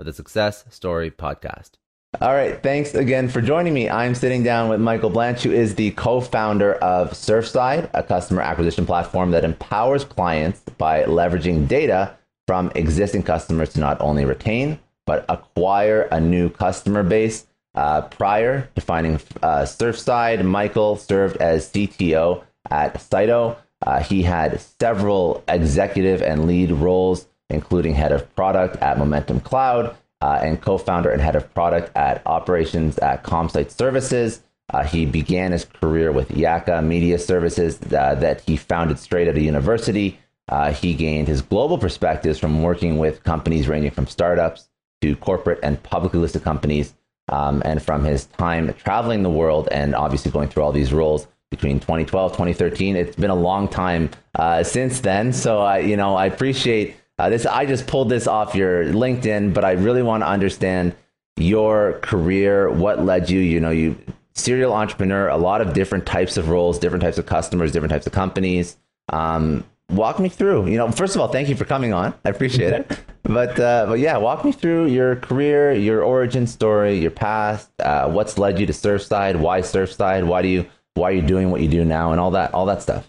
of the Success Story Podcast. All right, thanks again for joining me. I'm sitting down with Michael Blanch, who is the co founder of Surfside, a customer acquisition platform that empowers clients by leveraging data from existing customers to not only retain, but acquire a new customer base. Uh, prior to finding uh, Surfside, Michael served as CTO at Sito. Uh, he had several executive and lead roles including head of product at Momentum Cloud uh, and co founder and head of product at operations at ComSite Services. Uh, he began his career with Yaka Media Services uh, that he founded straight out of university. Uh, he gained his global perspectives from working with companies ranging from startups to corporate and publicly listed companies. Um, and from his time traveling the world and obviously going through all these roles between 2012 2013 it's been a long time uh, since then so i you know i appreciate uh, this I just pulled this off your LinkedIn, but I really want to understand your career, what led you. You know, you serial entrepreneur, a lot of different types of roles, different types of customers, different types of companies. Um, walk me through. You know, first of all, thank you for coming on. I appreciate it. But uh, but yeah, walk me through your career, your origin story, your past. Uh, what's led you to Surfside? Why Surfside? Why do you why are you doing what you do now, and all that all that stuff.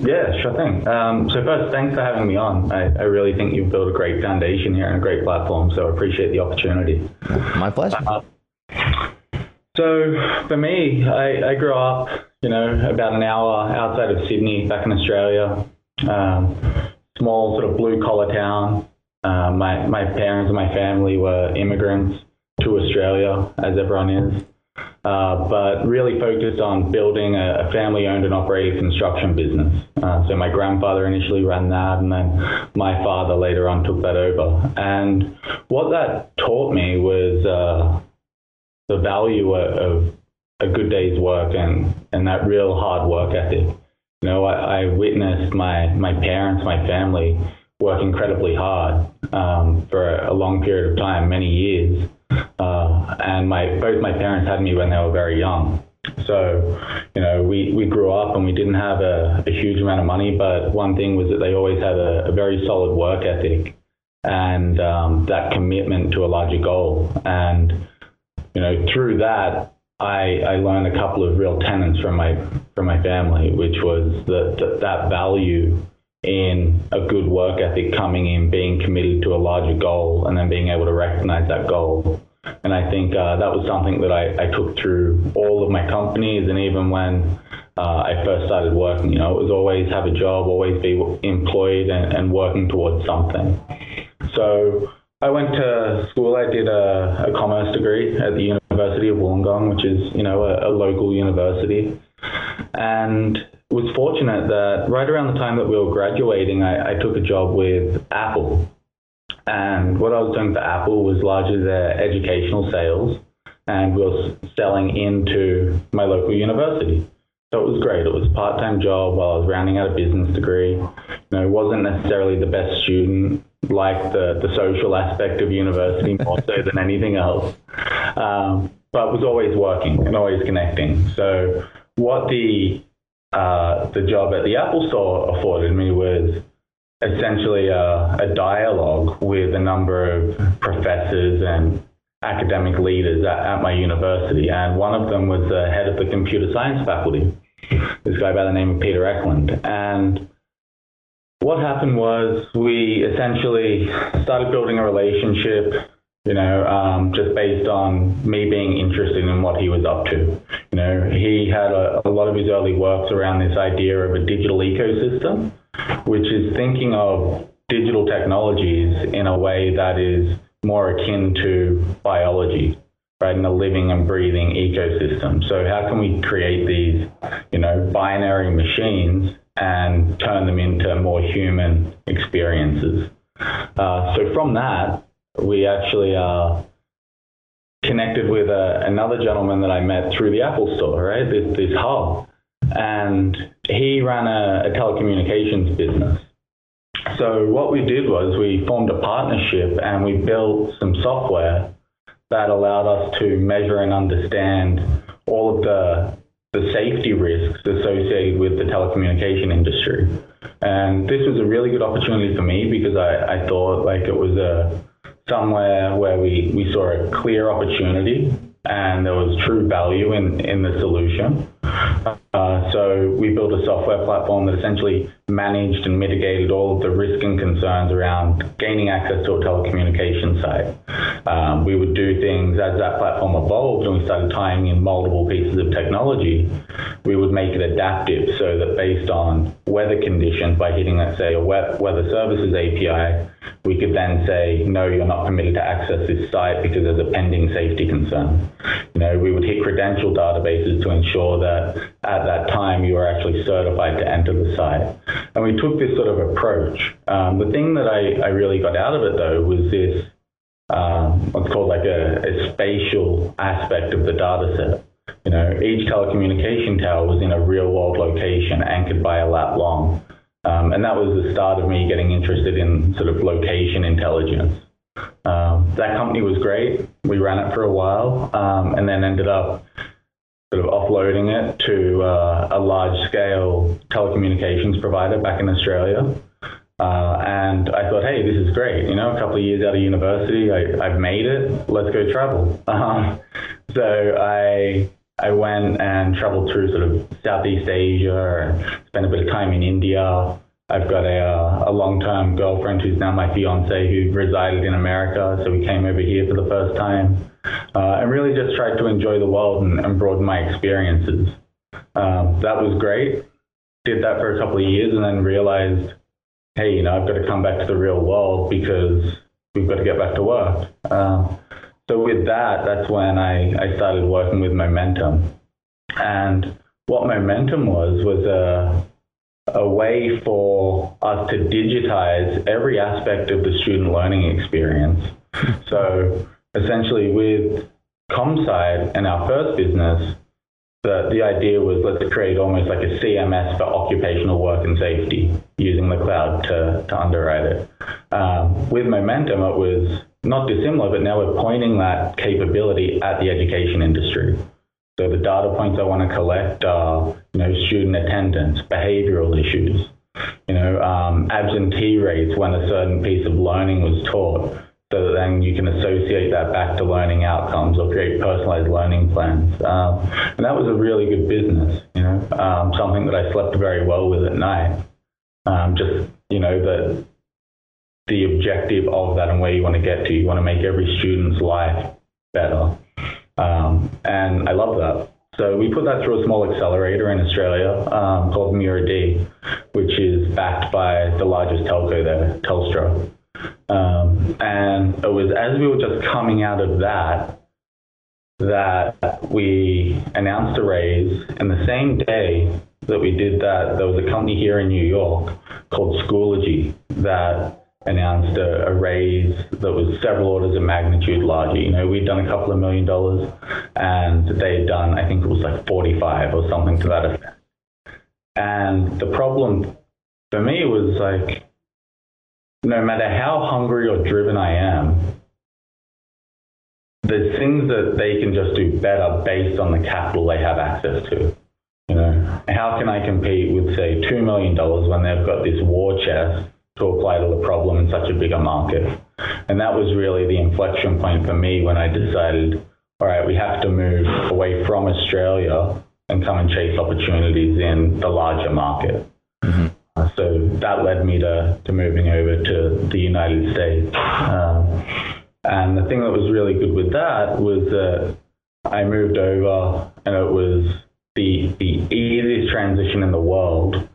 Yeah, sure thing. Um, so first, thanks for having me on. I, I, really think you've built a great foundation here and a great platform, so I appreciate the opportunity. My pleasure. Uh, so for me, I, I, grew up, you know, about an hour outside of Sydney, back in Australia. Um, small sort of blue collar town. Uh, my my parents and my family were immigrants to Australia, as everyone is uh, but really focused on building a, a family owned and operated construction business. Uh, so my grandfather initially ran that, and then my father later on took that over. And what that taught me was uh, the value of, a good day's work and, and that real hard work ethic. You know, I, I witnessed my, my parents, my family work incredibly hard um, for a long period of time, many years. Uh, and my both my parents had me when they were very young. So, you know, we, we grew up and we didn't have a, a huge amount of money, but one thing was that they always had a, a very solid work ethic and um, that commitment to a larger goal. And, you know, through that, I, I learned a couple of real tenets from my from my family, which was that that, that value in a good work ethic coming in, being committed to a larger goal, and then being able to recognize that goal. And I think uh, that was something that I, I, took through all of my companies, and even when uh, I first started working, you know, it was always have a job, always be employed, and, and working towards something. So I went to school. I did a, a commerce degree at the University of Wollongong, which is you know a, a local university, and was fortunate that right around the time that we were graduating, I, I took a job with Apple. And what I was doing for Apple was largely their educational sales, and we were selling into my local university. So it was great. It was a part-time job while I was rounding out a business degree. You know, wasn't necessarily the best student liked the, the social aspect of university more so than anything else, um, but was always working and always connecting. So what the uh, the job at the Apple Store afforded me was essentially a, a dialogue with a number of professors and academic leaders at, at, my university, and one of them was the head of the computer science faculty, this guy by the name of Peter Eklund. And what happened was we essentially started building a relationship, you know, um, just based on me being interested in what he was up to. You know, he had a, a lot of his early works around this idea of a digital ecosystem, which is thinking of digital technologies in a way that is more akin to biology, right, in a living and breathing ecosystem. So how can we create these, you know, binary machines and turn them into more human experiences? Uh, so from that, we actually are connected with uh, another gentleman that I met through the Apple Store, right? This, this hub, and he ran a, a telecommunications business. So what we did was we formed a partnership and we built some software that allowed us to measure and understand all of the the safety risks associated with the telecommunication industry. And this was a really good opportunity for me because I, I thought like it was a somewhere where we, we saw a clear opportunity and there was true value in, in the solution. Uh, so we built a software platform that essentially managed and mitigated all of the risk and concerns around gaining access to a telecommunication site. Um, we would do things as that platform evolved and we started tying in multiple pieces of technology, we would make it adaptive so that based on weather conditions, by hitting, let's say, a weather services API, we could then say, no, you're not permitted to access this site because there's a pending safety concern. Know, we would hit credential databases to ensure that at that time you were actually certified to enter the site. And we took this sort of approach. Um, the thing that I, I really got out of it though was this um, what's called like a, a spatial aspect of the data set. You know, each telecommunication tower was in a real world location anchored by a lat long. Um, and that was the start of me getting interested in sort of location intelligence. That company was great. We ran it for a while um, and then ended up sort of offloading it to uh, a large scale telecommunications provider back in Australia. Uh, and I thought, hey, this is great. You know, a couple of years out of university, I, have made it. Let's go travel. Um, so I I went and traveled through sort of Southeast Asia and spent a bit of time in India. I've got a, uh, a long-term girlfriend who's now my fiance who resided in America, so we came over here for the first time uh, and really just tried to enjoy the world and, and broaden my experiences. Um, that was great. Did that for a couple of years and then realized, hey, you know, I've got to come back to the real world because we've got to get back to work. Um, so with that, that's when I, I started working with Momentum. And what Momentum was, was a, a way for us to digitize every aspect of the student learning experience. so essentially with ComSite and our first business, the, the idea was let's create almost like a CMS for occupational work and safety using the cloud to, to underwrite it. Um, with Momentum, it was not dissimilar, but now we're pointing that capability at the education industry. So the data points I want to collect are, you know, student attendance, behavioral issues, you know, um, absentee rates when a certain piece of learning was taught, so that then you can associate that back to learning outcomes or create personalized learning plans. Um, and that was a really good business, you know, um, something that I slept very well with at night. Um, just, you know, that the objective of that and where you want to get to. You want to make every student's life better. Um, and I love that. So we put that through a small accelerator in Australia um, called muru-D, which is backed by the largest telco there, Telstra. Um, and it was as we were just coming out of that that we announced a raise. And the same day that we did that, there was a company here in New York called Schoology that announced a, a, raise that was several orders of magnitude larger. You know, we'd done a couple of million dollars and they'd done, I think it was like 45 or something to that effect. And the problem for me was like, no matter how hungry or driven I am, there's things that they can just do better based on the capital they have access to. You know, how can I compete with, say, $2 million when they've got this war chest to apply to the problem in such a bigger market? And that was really the inflection point for me when I decided, all right, we have to move away from Australia and come and chase opportunities in the larger market. Mm-hmm. Uh, so that led me to, to moving over to the United States. Um, and the thing that was really good with that was that I moved over and it was the, the easiest transition in the world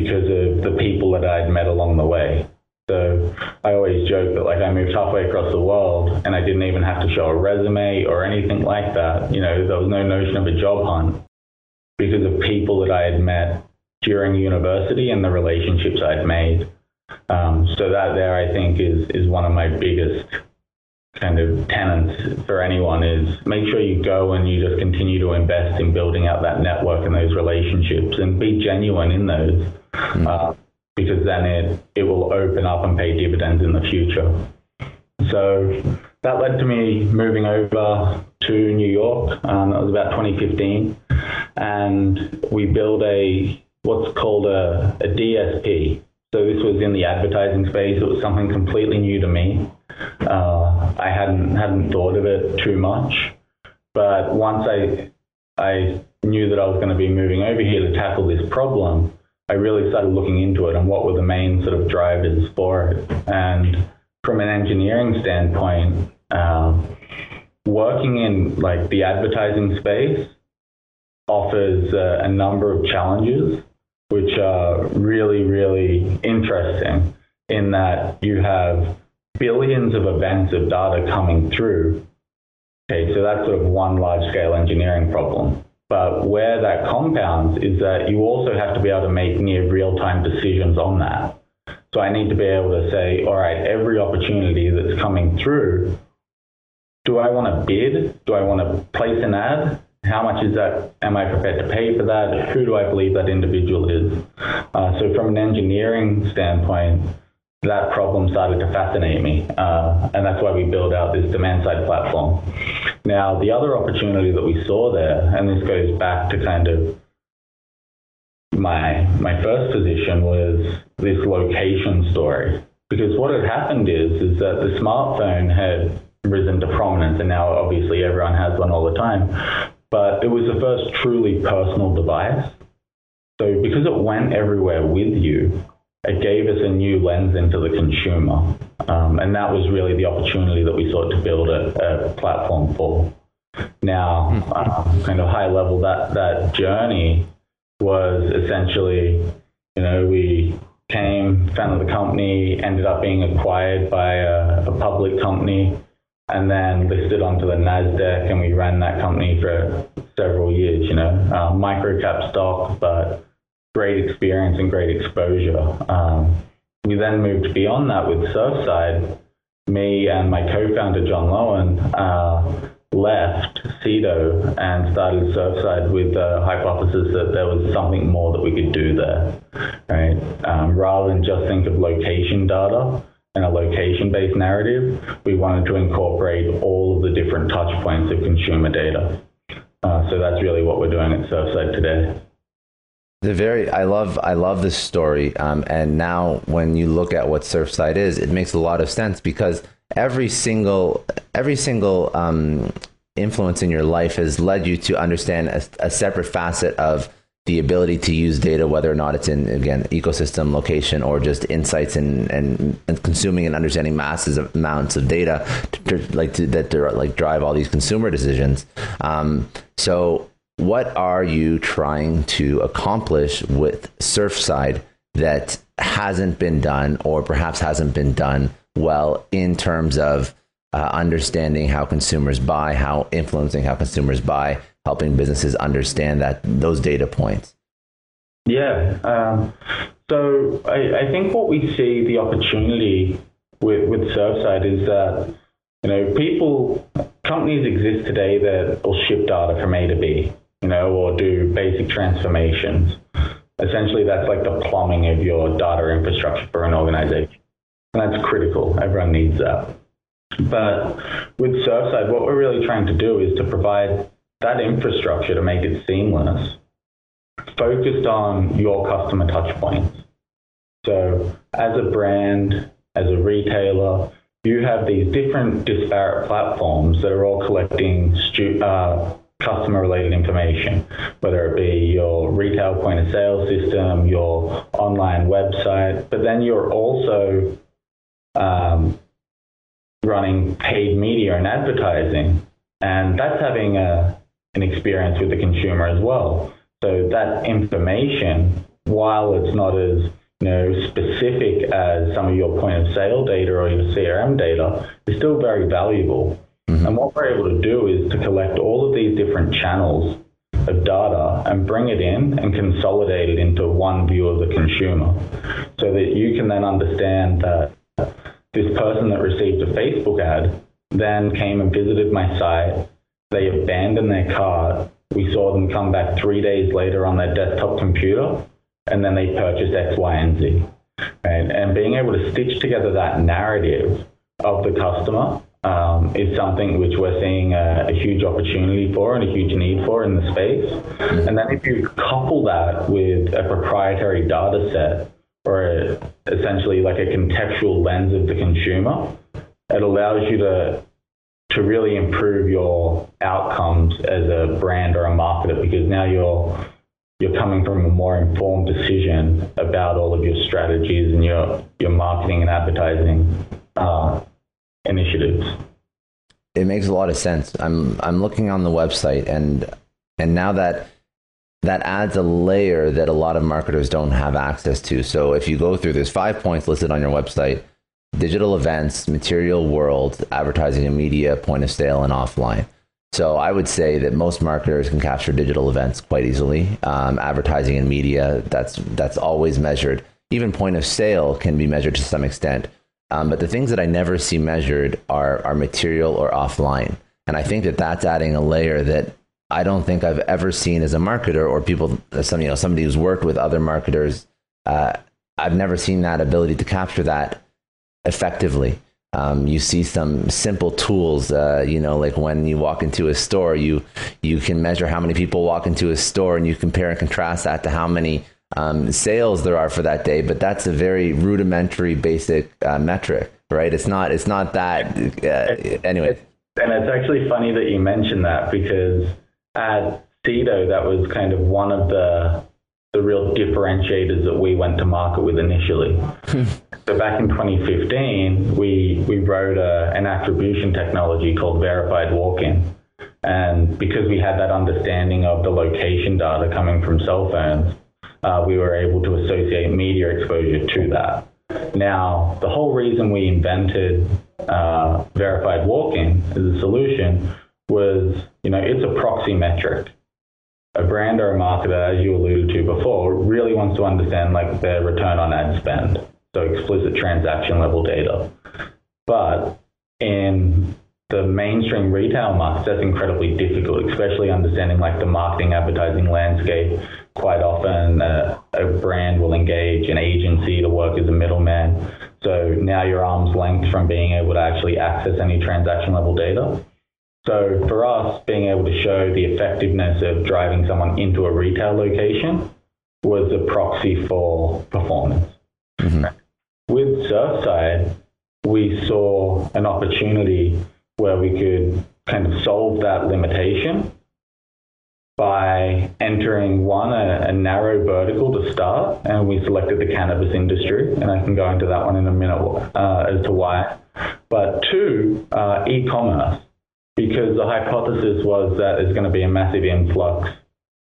because of the people that I'd met along the way. So I always joke that like I moved halfway across the world and I didn't even have to show a resume or anything like that. You know, there was no notion of a job hunt because of people that I had met during university and the relationships I'd made. Um, so that there, I think, is is one of my biggest kind of tenants for anyone is make sure you go and you just continue to invest in building out that network and those relationships and be genuine in those mm. uh, because then it, it will open up and pay dividends in the future. So that led to me moving over to New York. Um, that was about 2015. And we built a what's called a, a DSP. So this was in the advertising space. It was something completely new to me. Uh, I hadn't hadn't thought of it too much, but once I I knew that I was going to be moving over here to tackle this problem, I really started looking into it and what were the main sort of drivers for it. And from an engineering standpoint, um, working in like the advertising space offers uh, a number of challenges, which are really, really interesting in that you have billions of events of data coming through. Okay, so that's sort of one large scale engineering problem. But where that compounds is that you also have to be able to make near real time decisions on that. So I need to be able to say, all right, every opportunity that's coming through, do I want to bid? Do I want to place an ad? How much is that? Am I prepared to pay for that? Who do I believe that individual is? Uh, so, from an engineering standpoint, that problem started to fascinate me. Uh, and that's why we built out this demand side platform. Now, the other opportunity that we saw there, and this goes back to kind of my my first position was this location story. Because what had happened is is that the smartphone had risen to prominence and now obviously everyone has one all the time. But it was the first truly personal device. So because it went everywhere with you, it gave us a new lens into the consumer. Um, and that was really the opportunity that we sought to build a, a platform for. Now, uh, kind of high level, that, that journey was essentially, you know, we came, founded the company, ended up being acquired by a, a public company, and then listed onto the NASDAQ, and we ran that company for several years, you know, uh, stock, but great experience and great exposure. Um, we then moved beyond that with Surfside. Me and my co-founder John Lowen uh, left Sito and started Surfside with the hypothesis that there was something more that we could do there. Right? Um, rather than just think of location data and a location-based narrative, we wanted to incorporate all of the different touch points of consumer data. Uh, so that's really what we're doing at Surfside today. The very, I love, I love this story. Um, and now, when you look at what Surfside is, it makes a lot of sense because every single, every single um, influence in your life has led you to understand a, a, separate facet of the ability to use data, whether or not it's in again ecosystem, location, or just insights and and, and consuming and understanding masses of amounts of data, to, to, like to, that like drive all these consumer decisions. Um, so what are you trying to accomplish with Surfside that hasn't been done or perhaps hasn't been done well in terms of uh, understanding how consumers buy, how influencing how consumers buy, helping businesses understand that those data points? Yeah. Um, so I, I, think what we see the opportunity with, with Surfside is that you know people companies exist today that will ship data from A to B you know, or do basic transformations. Essentially, that's like the plumbing of your data infrastructure for an organization. And that's critical. Everyone needs that. But with Surfside, what we're really trying to do is to provide that infrastructure to make it seamless, focused on your customer touchpoints. So, as a brand, as a retailer, you have these different disparate platforms that are all collecting stu- uh, customer related information, whether it be your retail point of sale system, your online website, but then you're also um, running paid media and advertising. And that's having a, an experience with the consumer as well. So that information, while it's not as you know, specific as some of your point of sale data or your CRM data, is still very valuable. Mm-hmm. And what we're able to do is to collect all of these different channels of data and bring it in and consolidate it into one view of the consumer so that you can then understand that this person that received a Facebook ad then came and visited my site. They abandoned their cart. We saw them come back three days later on their desktop computer, and then they purchased X, Y, and Z. Right? And being able to stitch together that narrative of the customer um, is something which we're seeing a, a, huge opportunity for and a huge need for in the space. And then if you couple that with a proprietary data set or a, essentially like a contextual lens of the consumer, it allows you to to really improve your outcomes as a brand or a marketer because now you're you're coming from a more informed decision about all of your strategies and your your marketing and advertising uh, initiatives. It makes a lot of sense. I'm I'm looking on the website and and now that that adds a layer that a lot of marketers don't have access to. So if you go through, there's five points listed on your website digital events, material world, advertising and media, point of sale, and offline. So I would say that most marketers can capture digital events quite easily. Um, advertising and media, that's that's always measured. Even point of sale can be measured to some extent. Um, but the things that I never see measured are are material or offline. And I think that that's adding a layer that I don't think I've ever seen as a marketer or people, some, you know, somebody who's worked with other marketers. Uh, I've never seen that ability to capture that effectively. Um, you see some simple tools, uh, you know, like when you walk into a store, you you can measure how many people walk into a store, and you compare and contrast that to how many um, sales there are for that day. But that's a very rudimentary, basic uh, metric, right? It's not it's not that uh, anyway. And it's actually funny that you mentioned that because at Sito, that was kind of one of the the real differentiators that we went to market with initially. so back in 2015, we we wrote a, an attribution technology called verified walk-in, and because we had that understanding of the location data coming from cell phones, uh, we were able to associate media exposure to that. Now, the whole reason we invented uh, verified walk-in as a solution was, you know, it's a proxy metric. A brand or a marketer, as you alluded to before, really wants to understand like their return on ad spend, so explicit transaction level data. But in the mainstream retail market, that's incredibly difficult, especially understanding like the marketing advertising landscape. Quite often, uh, a brand will engage an agency to work as a middleman. So now you're arm's length from being able to actually access any transaction level data. So for us, being able to show the effectiveness of driving someone into a retail location was a proxy for performance. Mm-hmm. With Surfside, we saw an opportunity where we could kind of solve that limitation by entering one a, a, narrow vertical to start, and we selected the cannabis industry, and I can go into that one in a minute uh, as to why. But two, uh, e-commerce because the hypothesis was that there's going to be a massive influx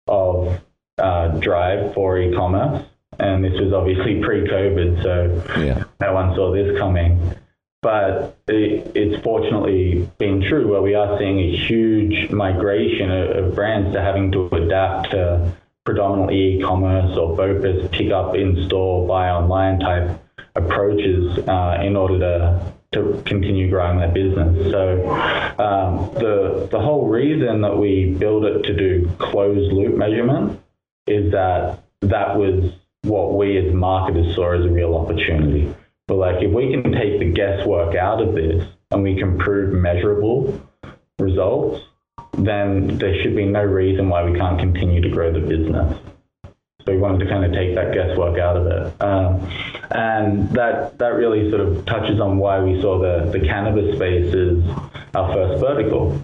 of uh, drive for e-commerce, and this was obviously pre-COVID, so yeah. no one saw this coming. But it, it's fortunately been true where we are seeing a huge migration of, of brands to having to adapt to predominantly e-commerce or BOPIS, pick up in store, buy online type approaches uh, in order to to continue growing their business. So um, the the whole reason that we build it to do closed loop measurement is that that was what we as marketers saw as a real opportunity. But like, if we can take the guesswork out of this and we can prove measurable results, then there should be no reason why we can't continue to grow the business. So we wanted to kind of take that guesswork out of it. Um, and that, that really sort of touches on why we saw the, the cannabis space as our first vertical.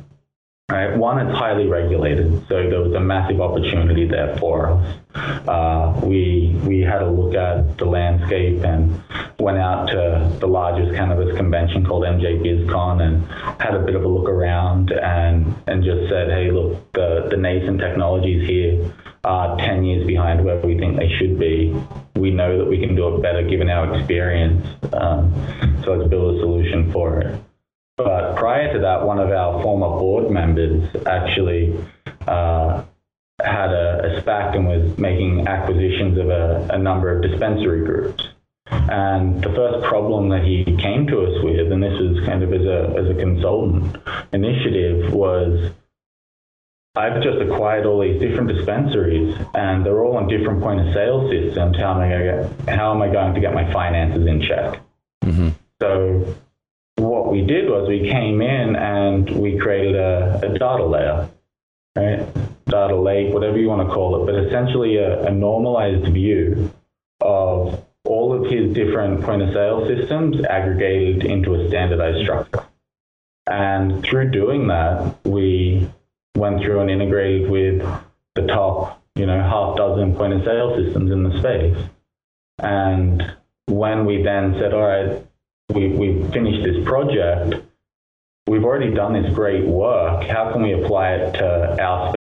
Right. One, it's highly regulated, so there was a massive opportunity there for us. Uh, we we had a look at the landscape and went out to the largest cannabis convention called MJ BizCon and had a bit of a look around and and just said, hey, look, the the nascent technologies here are 10 years behind where we think they should be. We know that we can do it better given our experience. Um, so let's build a solution for it. But prior to that, one of our former board members actually uh, had a, a, SPAC and was making acquisitions of a, a, number of dispensary groups. And the first problem that he came to us with, and this is kind of as a, as a consultant initiative, was I've just acquired all these different dispensaries and they're all on different point of sale systems. How am I, get, how am I going to get my finances in check? Mm-hmm. So what we did was we came in and we created a, a data layer, right? Data lake, whatever you want to call it, but essentially a, a normalized view of all of his different point of sale systems aggregated into a standardized structure. And through doing that, we went through and integrated with the top, you know, half dozen point of sale systems in the space. And when we then said, all right, we, we've finished this project, we've already done this great work. How can we apply it to our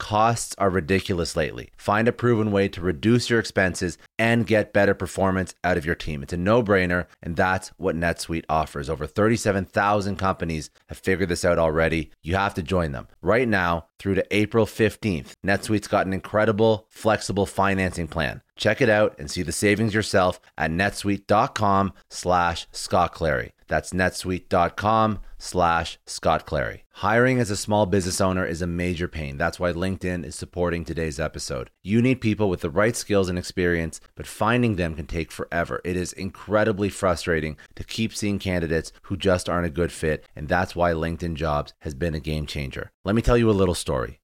Costs are ridiculous lately. Find a proven way to reduce your expenses and get better performance out of your team. It's a no brainer, and that's what NetSuite offers. Over 37,000 companies have figured this out already. You have to join them. Right now, through to April 15th, NetSuite's got an incredible, flexible financing plan. Check it out and see the savings yourself at netsuite.com slash Scott Clary. That's netsuite.com slash Scott Clary. Hiring as a small business owner is a major pain. That's why LinkedIn is supporting today's episode. You need people with the right skills and experience, but finding them can take forever. It is incredibly frustrating to keep seeing candidates who just aren't a good fit, and that's why LinkedIn Jobs has been a game changer. Let me tell you a little story.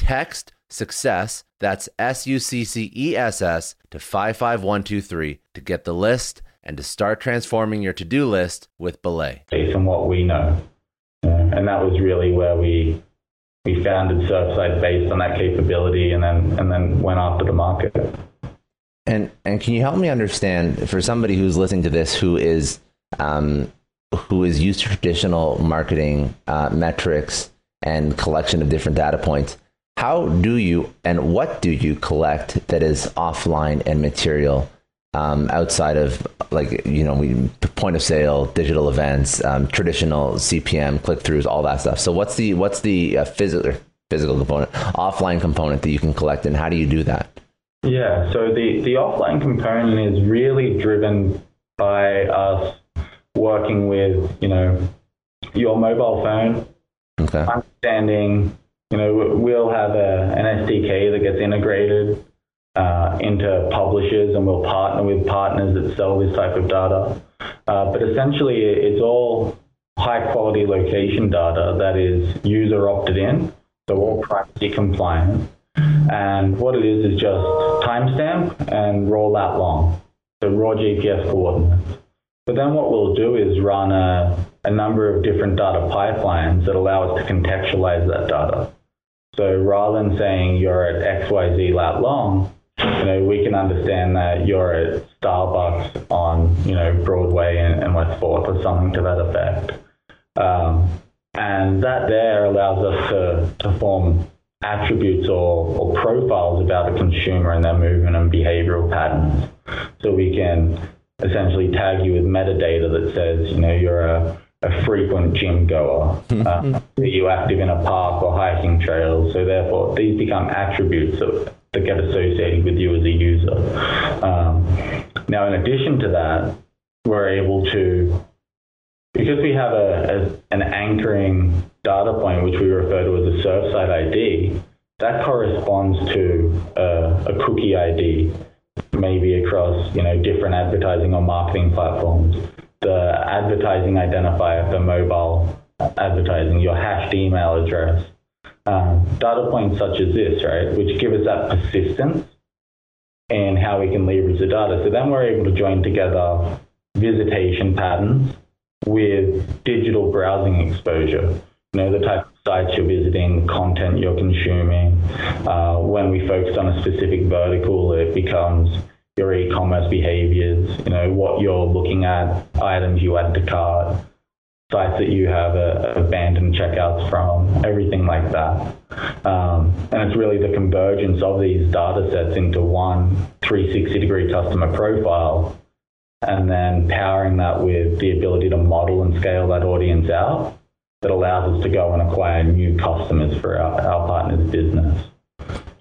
Text success, that's S U C C E S S, to 55123 to get the list and to start transforming your to do list with Belay. Based on what we know. and that was really where we we founded Surfside based on that capability and then and then went after the market. And and can you help me understand for somebody who's listening to this who is um, who is used to traditional marketing uh, metrics and collection of different data points, how do you and what do you collect that is offline and material um, outside of like you know we point of sale, digital events, um, traditional CPM, click throughs, all that stuff. So what's the what's the uh, physical physical component, offline component that you can collect, and how do you do that? Yeah, so the the offline component is really driven by us working with you know your mobile phone, okay. understanding. You know, we'll have a, an SDK that gets integrated uh, into publishers and we'll partner with partners that sell this type of data. Uh, but essentially, it's all high quality location data that is user opted in, so all privacy compliant. And what it is is just timestamp and raw lat long. so raw GPS coordinates. But then what we'll do is run a, a number of different data pipelines that allow us to contextualize that data. So rather than saying you're at XYZ lat long, you know, we can understand that you're at Starbucks on, you know, Broadway and, and West Fourth or something to that effect. Um, and that there allows us to, to form attributes or, or profiles about a consumer and their movement and behavioral patterns. So we can essentially tag you with metadata that says, you know, you're a, a frequent gym goer. uh, are you active in a park or hiking trails? So therefore, these become attributes that, that get associated with you as a user. Um, now, in addition to that, we're able to, because we have a, a, an anchoring data point, which we refer to as a Surfside ID, that corresponds to uh, a cookie ID, maybe across you know different advertising or marketing platforms. The advertising identifier for mobile advertising, your hashed email address, um, data points such as this, right, which give us that persistence and how we can leverage the data. So then we're able to join together visitation patterns with digital browsing exposure. You know, the type of sites you're visiting, content you're consuming. Uh, when we focus on a specific vertical, it becomes your e-commerce behaviors, you know, what you're looking at, items you add to cart, sites that you have uh, abandoned checkouts from, everything like that. Um, and it's really the convergence of these data sets into one 360 degree customer profile and then powering that with the ability to model and scale that audience out that allows us to go and acquire new customers for our, our partner's business.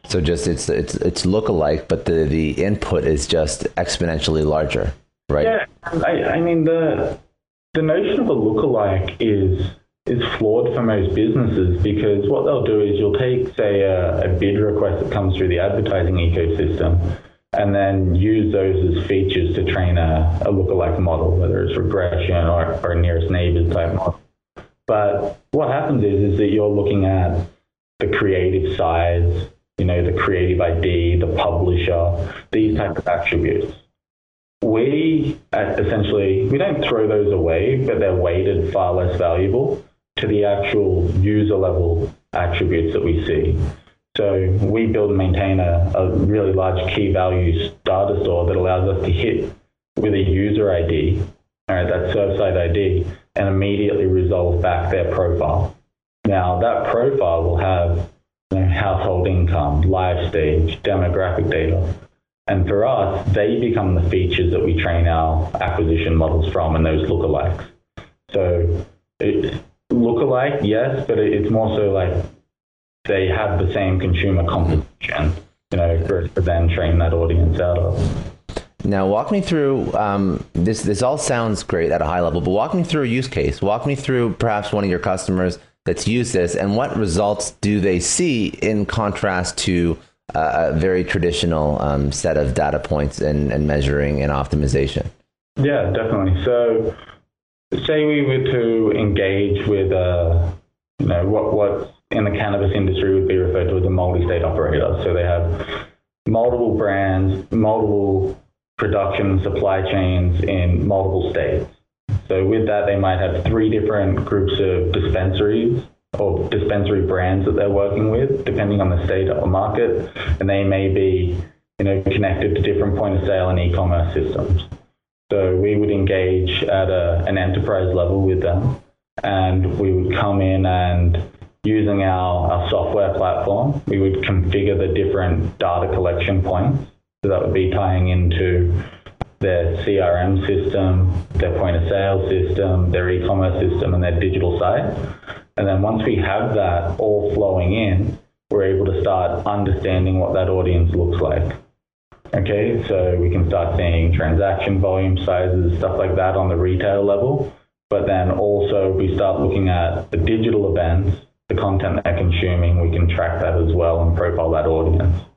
So just it's it's it's lookalike, but the the input is just exponentially larger, right? Yeah, I, I mean the the notion of a lookalike is is flawed for most businesses because what they'll do is you'll take say a, a bid request that comes through the advertising ecosystem and then use those as features to train a, a lookalike model, whether it's regression or, or nearest neighbors type model. But what happens is, is that you're looking at the creative size, you know, the creative ID, the publisher, these type of attributes. We essentially we don't throw those away, but they're weighted far less valuable to the actual user level attributes that we see. So we build and maintain a, a really large key values data store that allows us to hit with a user ID, all right, that Surfside ID, and immediately resolve back their profile. Now that profile will have household income, life stage, demographic data. And for us, they become the features that we train our acquisition models from and those lookalikes. So it, lookalike, yes, but it's more so like they have the same consumer composition, you know, for, for then train that audience out of. Now, walk me through um, this. This all sounds great at a high level, but walk me through a use case. Walk me through perhaps one of your customers that's used this, and what results do they see in contrast to uh, a very traditional um, set of data points and, and measuring and optimization? Yeah, definitely. So, say we were to engage with, uh, you know, what what in the cannabis industry would be referred to as a multi-state operator. So they have multiple brands, multiple production supply chains in multiple states. So with that, they might have three different groups of dispensaries or dispensary brands that they're working with, depending on the state or market, and they may be, you know, connected to different point of sale and e-commerce systems. So we would engage at a, an enterprise level with them, and we would come in and using our, our software platform, we would configure the different data collection points. So that would be tying into their CRM system, their point of sale system, their e-commerce system, and their digital site. And then once we have that all flowing in, we're able to start understanding what that audience looks like. Okay, so we can start seeing transaction volume sizes, stuff like that on the retail level. But then also we start looking at the digital events, the content they're consuming, we can track that as well and profile that audience.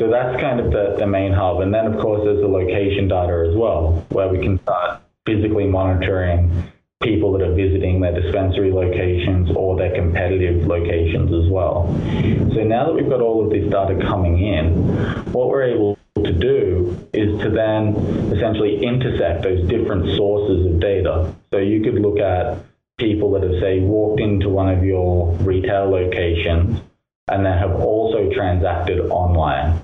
So that's kind of the, the main hub. And then, of course, there's the location data as well, where we can start physically monitoring people that are visiting their dispensary locations or their competitive locations as well. So now that we've got all of this data coming in, what we're able to do is to then essentially intersect those different sources of data. So you could look at people that have, say, walked into one of your retail locations and then have also transacted online,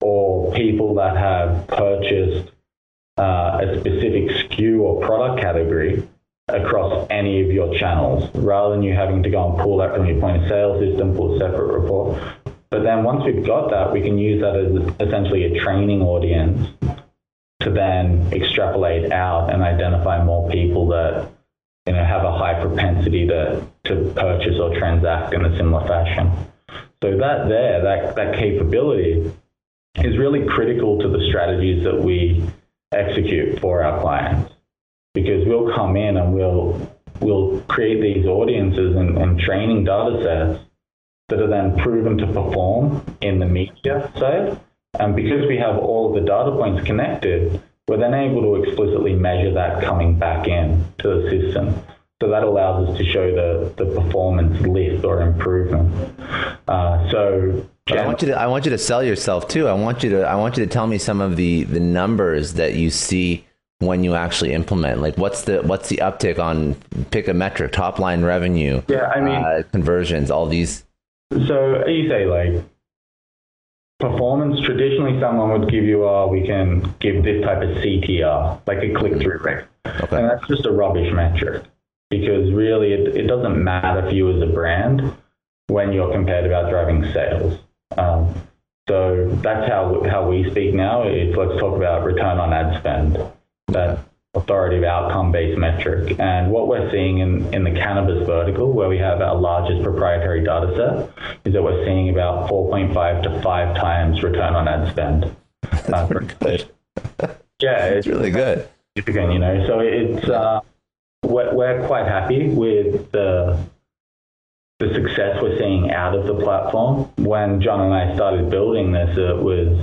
or people that have purchased uh, a specific SKU or product category across any of your channels, rather than you having to go and pull that from your point of sale system, pull a separate report. But then once we've got that, we can use that as essentially a training audience to then extrapolate out and identify more people that you know have a high propensity to, to purchase or transact in a similar fashion. So that there, that, that capability is really critical to the strategies that we execute for our clients. Because we'll come in and we'll we'll create these audiences and, and training data sets that are then proven to perform in the media side. And because we have all of the data points connected, we're then able to explicitly measure that coming back in to the system. So that allows us to show the, the performance lift or improvement. Uh, so I want you to I want you to sell yourself too. I want you to I want you to tell me some of the the numbers that you see when you actually implement. Like what's the what's the uptick on pick a metric, top line revenue, yeah, I mean uh, conversions, all these. So you say like performance. Traditionally, someone would give you, a we can give this type of CTR, like a click through rate, Okay. and that's just a rubbish metric because really it, it doesn't matter for you as a brand when you're compared about driving sales. Um, so that's how how we speak now. It's let's talk about return on ad spend, that authoritative outcome based metric. And what we're seeing in, in the cannabis vertical, where we have our largest proprietary data set, is that we're seeing about 4.5 to 5 times return on ad spend. That's Uh, Good. yeah, It's really good. significant, you know. So it's uh, we're, we're quite happy with the the success we're seeing out of the platform. When John and I started building this, it was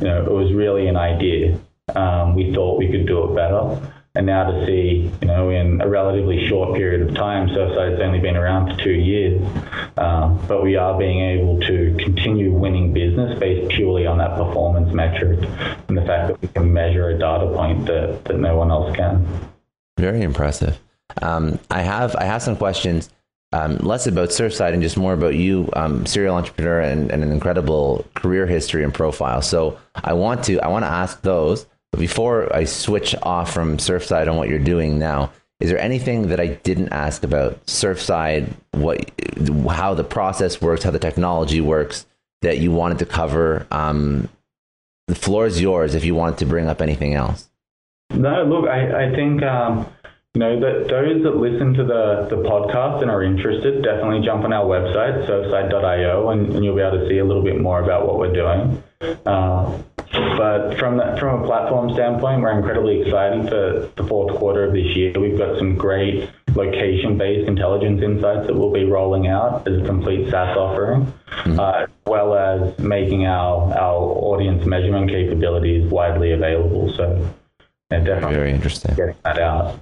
you know it was really an idea. Um, we thought we could do it better, and now to see you know in a relatively short period of time, Surfside's only been around for two years, um, but we are being able to continue winning business based purely on that performance metric and the fact that we can measure a data point that, that no one else can. Very impressive. Um, I have I have some questions, um, less about Surfside and just more about you, um, serial entrepreneur and, and an incredible career history and profile. So I want to I want to ask those, but before I switch off from Surfside on what you're doing now, is there anything that I didn't ask about Surfside, what how the process works, how the technology works that you wanted to cover? Um, the floor is yours if you wanted to bring up anything else. No, look, I, I think um, you know that those that listen to the, the podcast and are interested, definitely jump on our website, surfside.io, and, and you'll be able to see a little bit more about what we're doing. Uh, but from the, from a platform standpoint, we're incredibly excited for the fourth quarter of this year. We've got some great location-based intelligence insights that we'll be rolling out as a complete SaaS offering, uh, as well as making our our audience measurement capabilities widely available. So, yeah, definitely Very interesting. getting that out.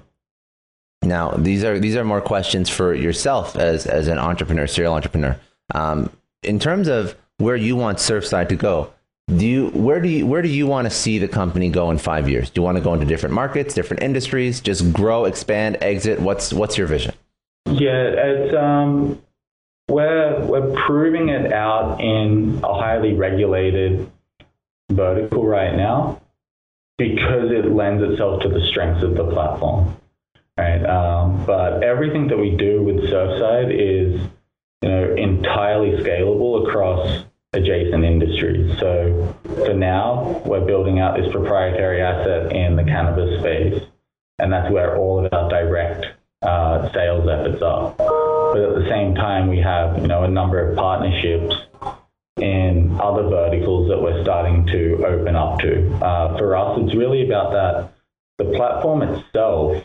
Now, these are these are more questions for yourself as as an entrepreneur, serial entrepreneur. Um, in terms of where you want Surfside to go, do you where do you where do you want to see the company go in five years? Do you want to go into different markets, different industries, just grow, expand, exit? What's what's your vision? Yeah, it's um, we're we're proving it out in a highly regulated vertical right now because it lends itself to the strengths of the platform. Right, um, but everything that we do with Surfside is you know entirely scalable across adjacent industries. So for now, we're building out this proprietary asset in the cannabis space, and that's where all of our direct uh, sales efforts are. But at the same time, we have you know a number of partnerships in other verticals that we're starting to open up to. Uh, for us, it's really about that. The platform itself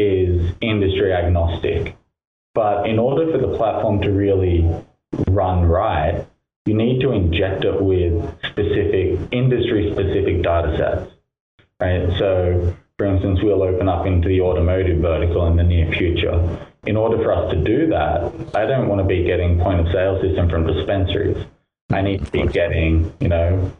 is industry agnostic, but in order for the platform to really run right, you need to inject it with specific industry specific data sets. Right. So for instance, we'll open up into the automotive vertical in the near future. In order for us to do that, I don't want to be getting point of sale system from dispensaries. I need to be getting, you know,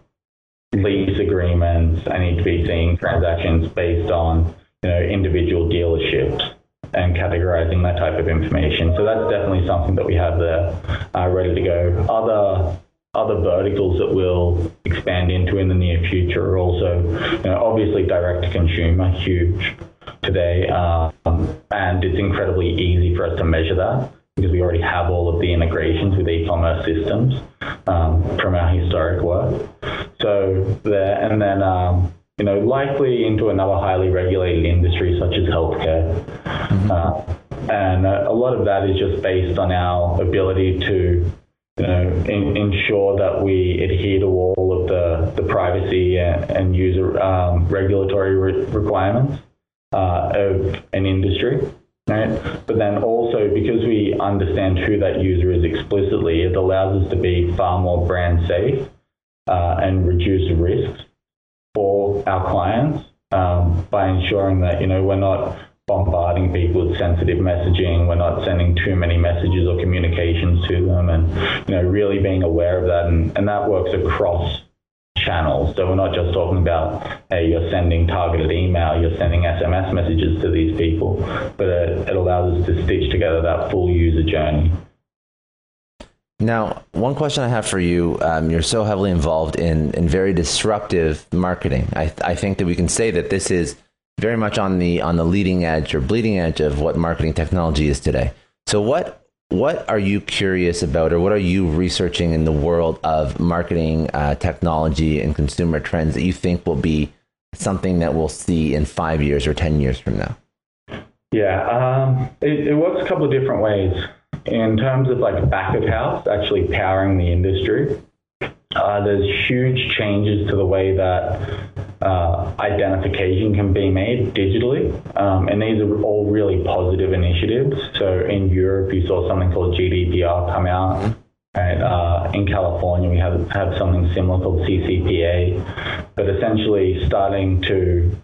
lease agreements. I need to be seeing transactions based on you know individual dealerships and categorizing that type of information. So that's definitely something that we have there uh, ready to go. Other other verticals that we'll expand into in the near future are also, you know, obviously direct to consumer, huge today, um, and it's incredibly easy for us to measure that because we already have all of the integrations with e-commerce systems um, from our historic work. So there, and then um, you know, likely into another highly regulated industry such as healthcare. Mm-hmm. Uh, and a lot of that is just based on our ability to you know, in, ensure that we adhere to all of the, the privacy and, and user um, regulatory re- requirements uh, of an industry. Right? But then also because we understand who that user is explicitly, it allows us to be far more brand safe uh, and reduce risks for our clients um, by ensuring that you know we're not bombarding people with sensitive messaging, we're not sending too many messages or communications to them, and you know really being aware of that, and, and that works across channels. So we're not just talking about hey you're sending targeted email, you're sending SMS messages to these people, but it, it allows us to stitch together that full user journey. Now, one question I have for you um, you're so heavily involved in, in very disruptive marketing. I, I think that we can say that this is very much on the on the leading edge or bleeding edge of what marketing technology is today. So what what are you curious about, or what are you researching in the world of marketing uh, technology and consumer trends that you think will be something that we'll see in five years or ten years from now? Yeah, um, it, it works a couple of different ways in terms of like back of house, actually powering the industry, uh, there's huge changes to the way that uh, identification can be made digitally. Um, and these are all really positive initiatives. So in Europe, you saw something called GDPR come out. And, uh, in California, we have, have something similar called CCPA, but essentially starting to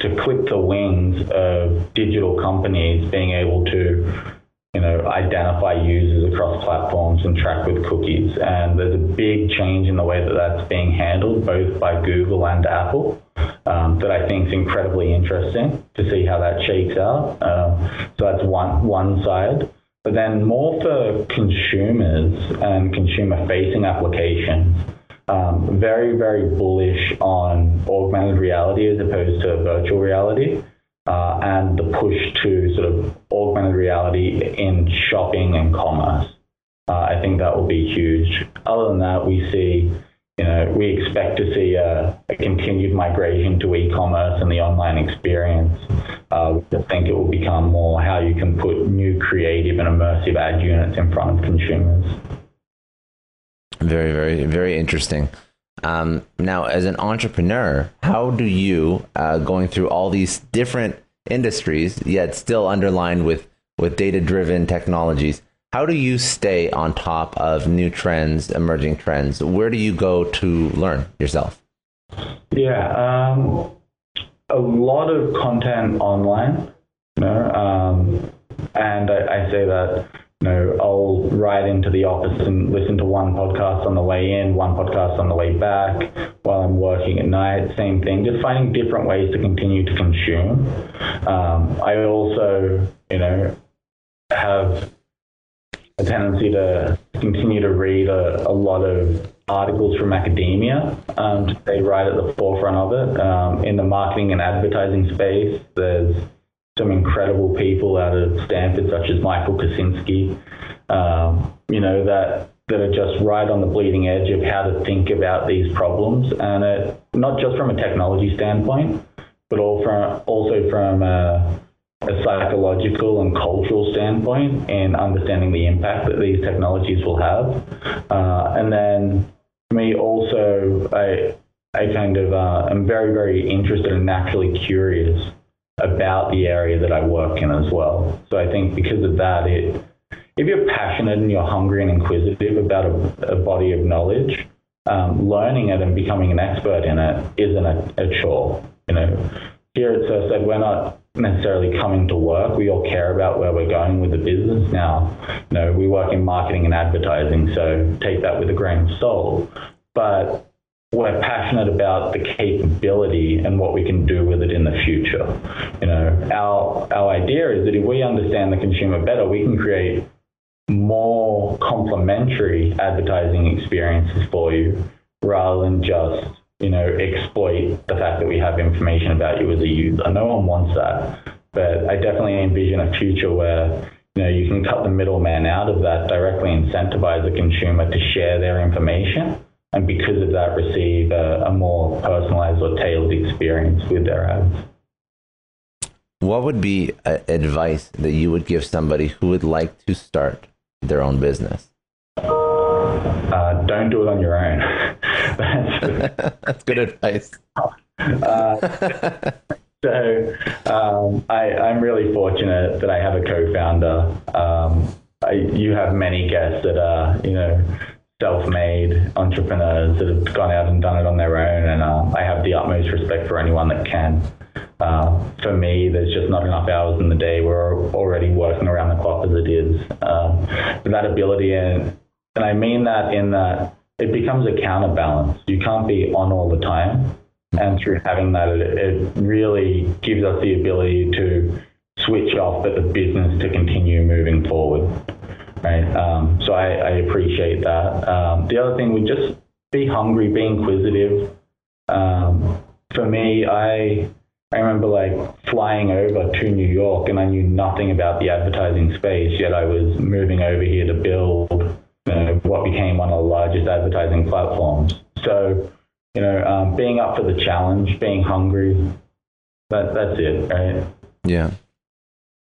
to clip the wings of digital companies being able to you know, identify users across platforms and track with cookies. And there's a big change in the way that that's being handled, both by Google and Apple, um, that I think is incredibly interesting to see how that shakes out. Um, so that's one one side. But then more for consumers and consumer-facing applications. Um, very, very bullish on augmented reality as opposed to virtual reality uh, and the push to sort of augmented reality in shopping and commerce. Uh, I think that will be huge. Other than that, we see, you know, we expect to see a, a continued migration to e-commerce and the online experience. Uh, I think it will become more how you can put new creative and immersive ad units in front of consumers. Very, very, very interesting. Um, now, as an entrepreneur, how do you, uh, going through all these different industries, yet still underlined with, with data driven technologies, how do you stay on top of new trends, emerging trends? Where do you go to learn yourself? Yeah, um, a lot of content online, you know, um, and I, I say that you know, I'll ride into the office and listen to one podcast on the way in, one podcast on the way back while I'm working at night. Same thing, just finding different ways to continue to consume. Um, I also, you know, have a tendency to continue to read a, a lot of articles from academia um, to stay right at the forefront of it. Um, in the marketing and advertising space, there's some incredible people out of Stanford, such as Michael Kosinski, um, you know, that that are just right on the bleeding edge of how to think about these problems, and it, not just from a technology standpoint, but all from, also from a, a psychological and cultural standpoint in understanding the impact that these technologies will have. Uh, and then me also, I, I kind of uh, am very, very interested and naturally curious about the area that I work in as well. So I think because of that, it if you're passionate and you're hungry and inquisitive about a, a body of knowledge, um, learning it and becoming an expert in it isn't a, a chore. You know, here at Surfside, we're not necessarily coming to work. We all care about where we're going with the business now. You know, we work in marketing and advertising, so take that with a grain of salt. But we're passionate about the capability and what we can do with it in the future. You know, our our idea is that if we understand the consumer better, we can create more complementary advertising experiences for you rather than just you know exploit the fact that we have information about you as a user. No one wants that, but I definitely envision a future where you know you can cut the middleman out of that, directly incentivize the consumer to share their information and because of that, receive a, a more personalized or tailored experience with their ads. What would be advice that you would give somebody who would like to start their own business? Uh, don't do it on your own. that's, that's good advice. Uh, so um, I, am really fortunate that I have a co-founder. Um, I, you have many guests that are, you know, self-made entrepreneurs that have gone out and done it on their own, and uh, I have the utmost respect for anyone that can. Uh, for me, there's just not enough hours in the day. We're already working around the clock as it is. Um, that ability, and and I mean that in that it becomes a counterbalance. You can't be on all the time, and through having that, it, it really gives us the ability to switch off, but the business to continue moving forward right? Um, so I, I, appreciate that. Um, the other thing would just be hungry, be inquisitive. Um, for me, I I remember like flying over to New York and I knew nothing about the advertising space, yet I was moving over here to build you know, what became one of the largest advertising platforms. So, you know, um, being up for the challenge, being hungry, that, that's it, right? Yeah.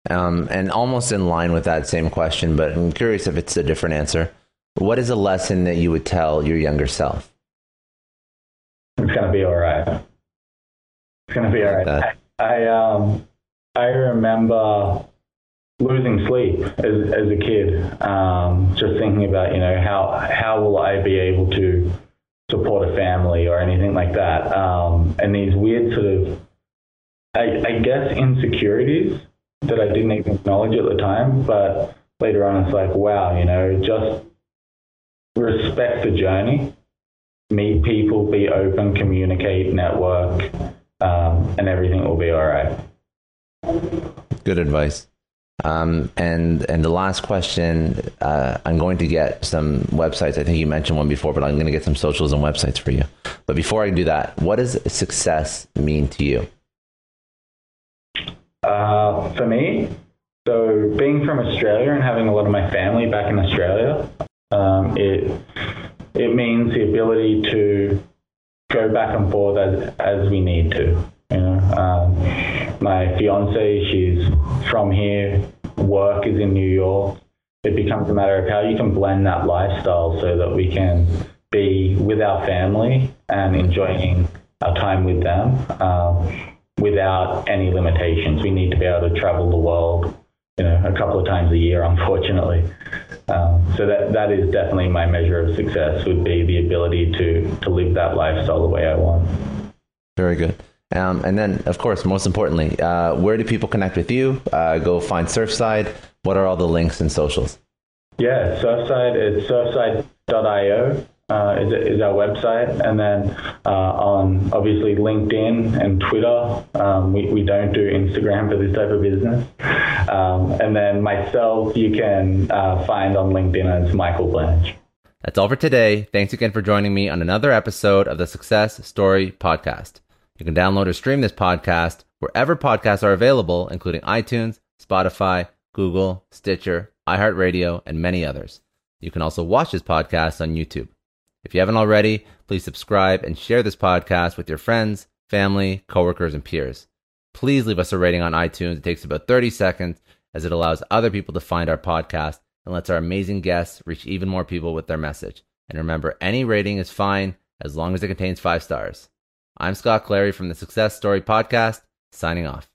Um, and almost in line with that same question, but I'm curious if it's a different answer. What is a lesson that you would tell your younger self? It's gonna be all right. It's gonna be all right. I, I um I remember losing sleep as, as a kid, um, just thinking about you know how how will I be able to support a family or anything like that, um, and these weird sort of I, I guess insecurities that I didn't even acknowledge at the time. But later on, it's like, wow, you know, just respect the journey, meet people, be open, communicate, network, um, and everything will be all right. Good advice. Um, and and the last question, uh, I'm going to get some websites. I think you mentioned one before, but I'm going to get some socials and websites for you. But before I do that, what does success mean to you? Uh, for me, so being from Australia and having a lot of my family back in Australia, um, it it means the ability to go back and forth as as we need to. You know, um, my fiance, she's from here. Work is in New York. It becomes a matter of how you can blend that lifestyle so that we can be with our family and enjoying our time with them. Um, without any limitations. We need to be able to travel the world, you know, a couple of times a year, unfortunately. Um, so that that is definitely my measure of success. Would be the ability to to live that lifestyle the way I want. Very good. Um, and then, of course, most importantly, uh, where do people connect with you? Uh, go find Surfside. What are all the links and socials? Yeah, Surfside is surfside.io uh, is, is, our website. And then uh, on obviously LinkedIn and Twitter, um, we, we don't do Instagram for this type of business. Um, and then myself, you can uh, find on LinkedIn as Michael Blanch. That's all for today. Thanks again for joining me on another episode of the Success Story Podcast. You can download or stream this podcast wherever podcasts are available, including iTunes, Spotify, Google, Stitcher, iHeartRadio, and many others. You can also watch this podcast on YouTube. If you haven't already, please subscribe and share this podcast with your friends, family, coworkers, and peers. Please leave us a rating on iTunes. It takes about 30 seconds as it allows other people to find our podcast and lets our amazing guests reach even more people with their message. And remember, any rating is fine as long as it contains five stars. I'm Scott Clary from the Success Story Podcast, signing off.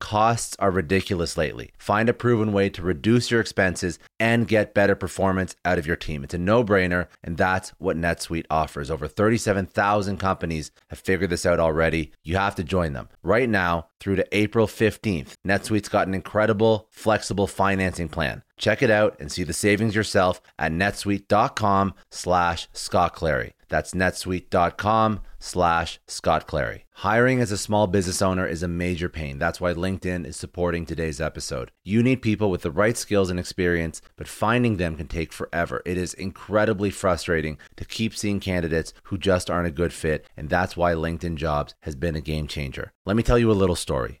Costs are ridiculous lately. Find a proven way to reduce your expenses and get better performance out of your team. It's a no brainer, and that's what NetSuite offers. Over 37,000 companies have figured this out already. You have to join them. Right now, through to April 15th, NetSuite's got an incredible, flexible financing plan. Check it out and see the savings yourself at netsuite.com slash Scott Clary. That's netsuite.com slash Scott Clary. Hiring as a small business owner is a major pain. That's why LinkedIn is supporting today's episode. You need people with the right skills and experience, but finding them can take forever. It is incredibly frustrating to keep seeing candidates who just aren't a good fit, and that's why LinkedIn Jobs has been a game changer. Let me tell you a little story.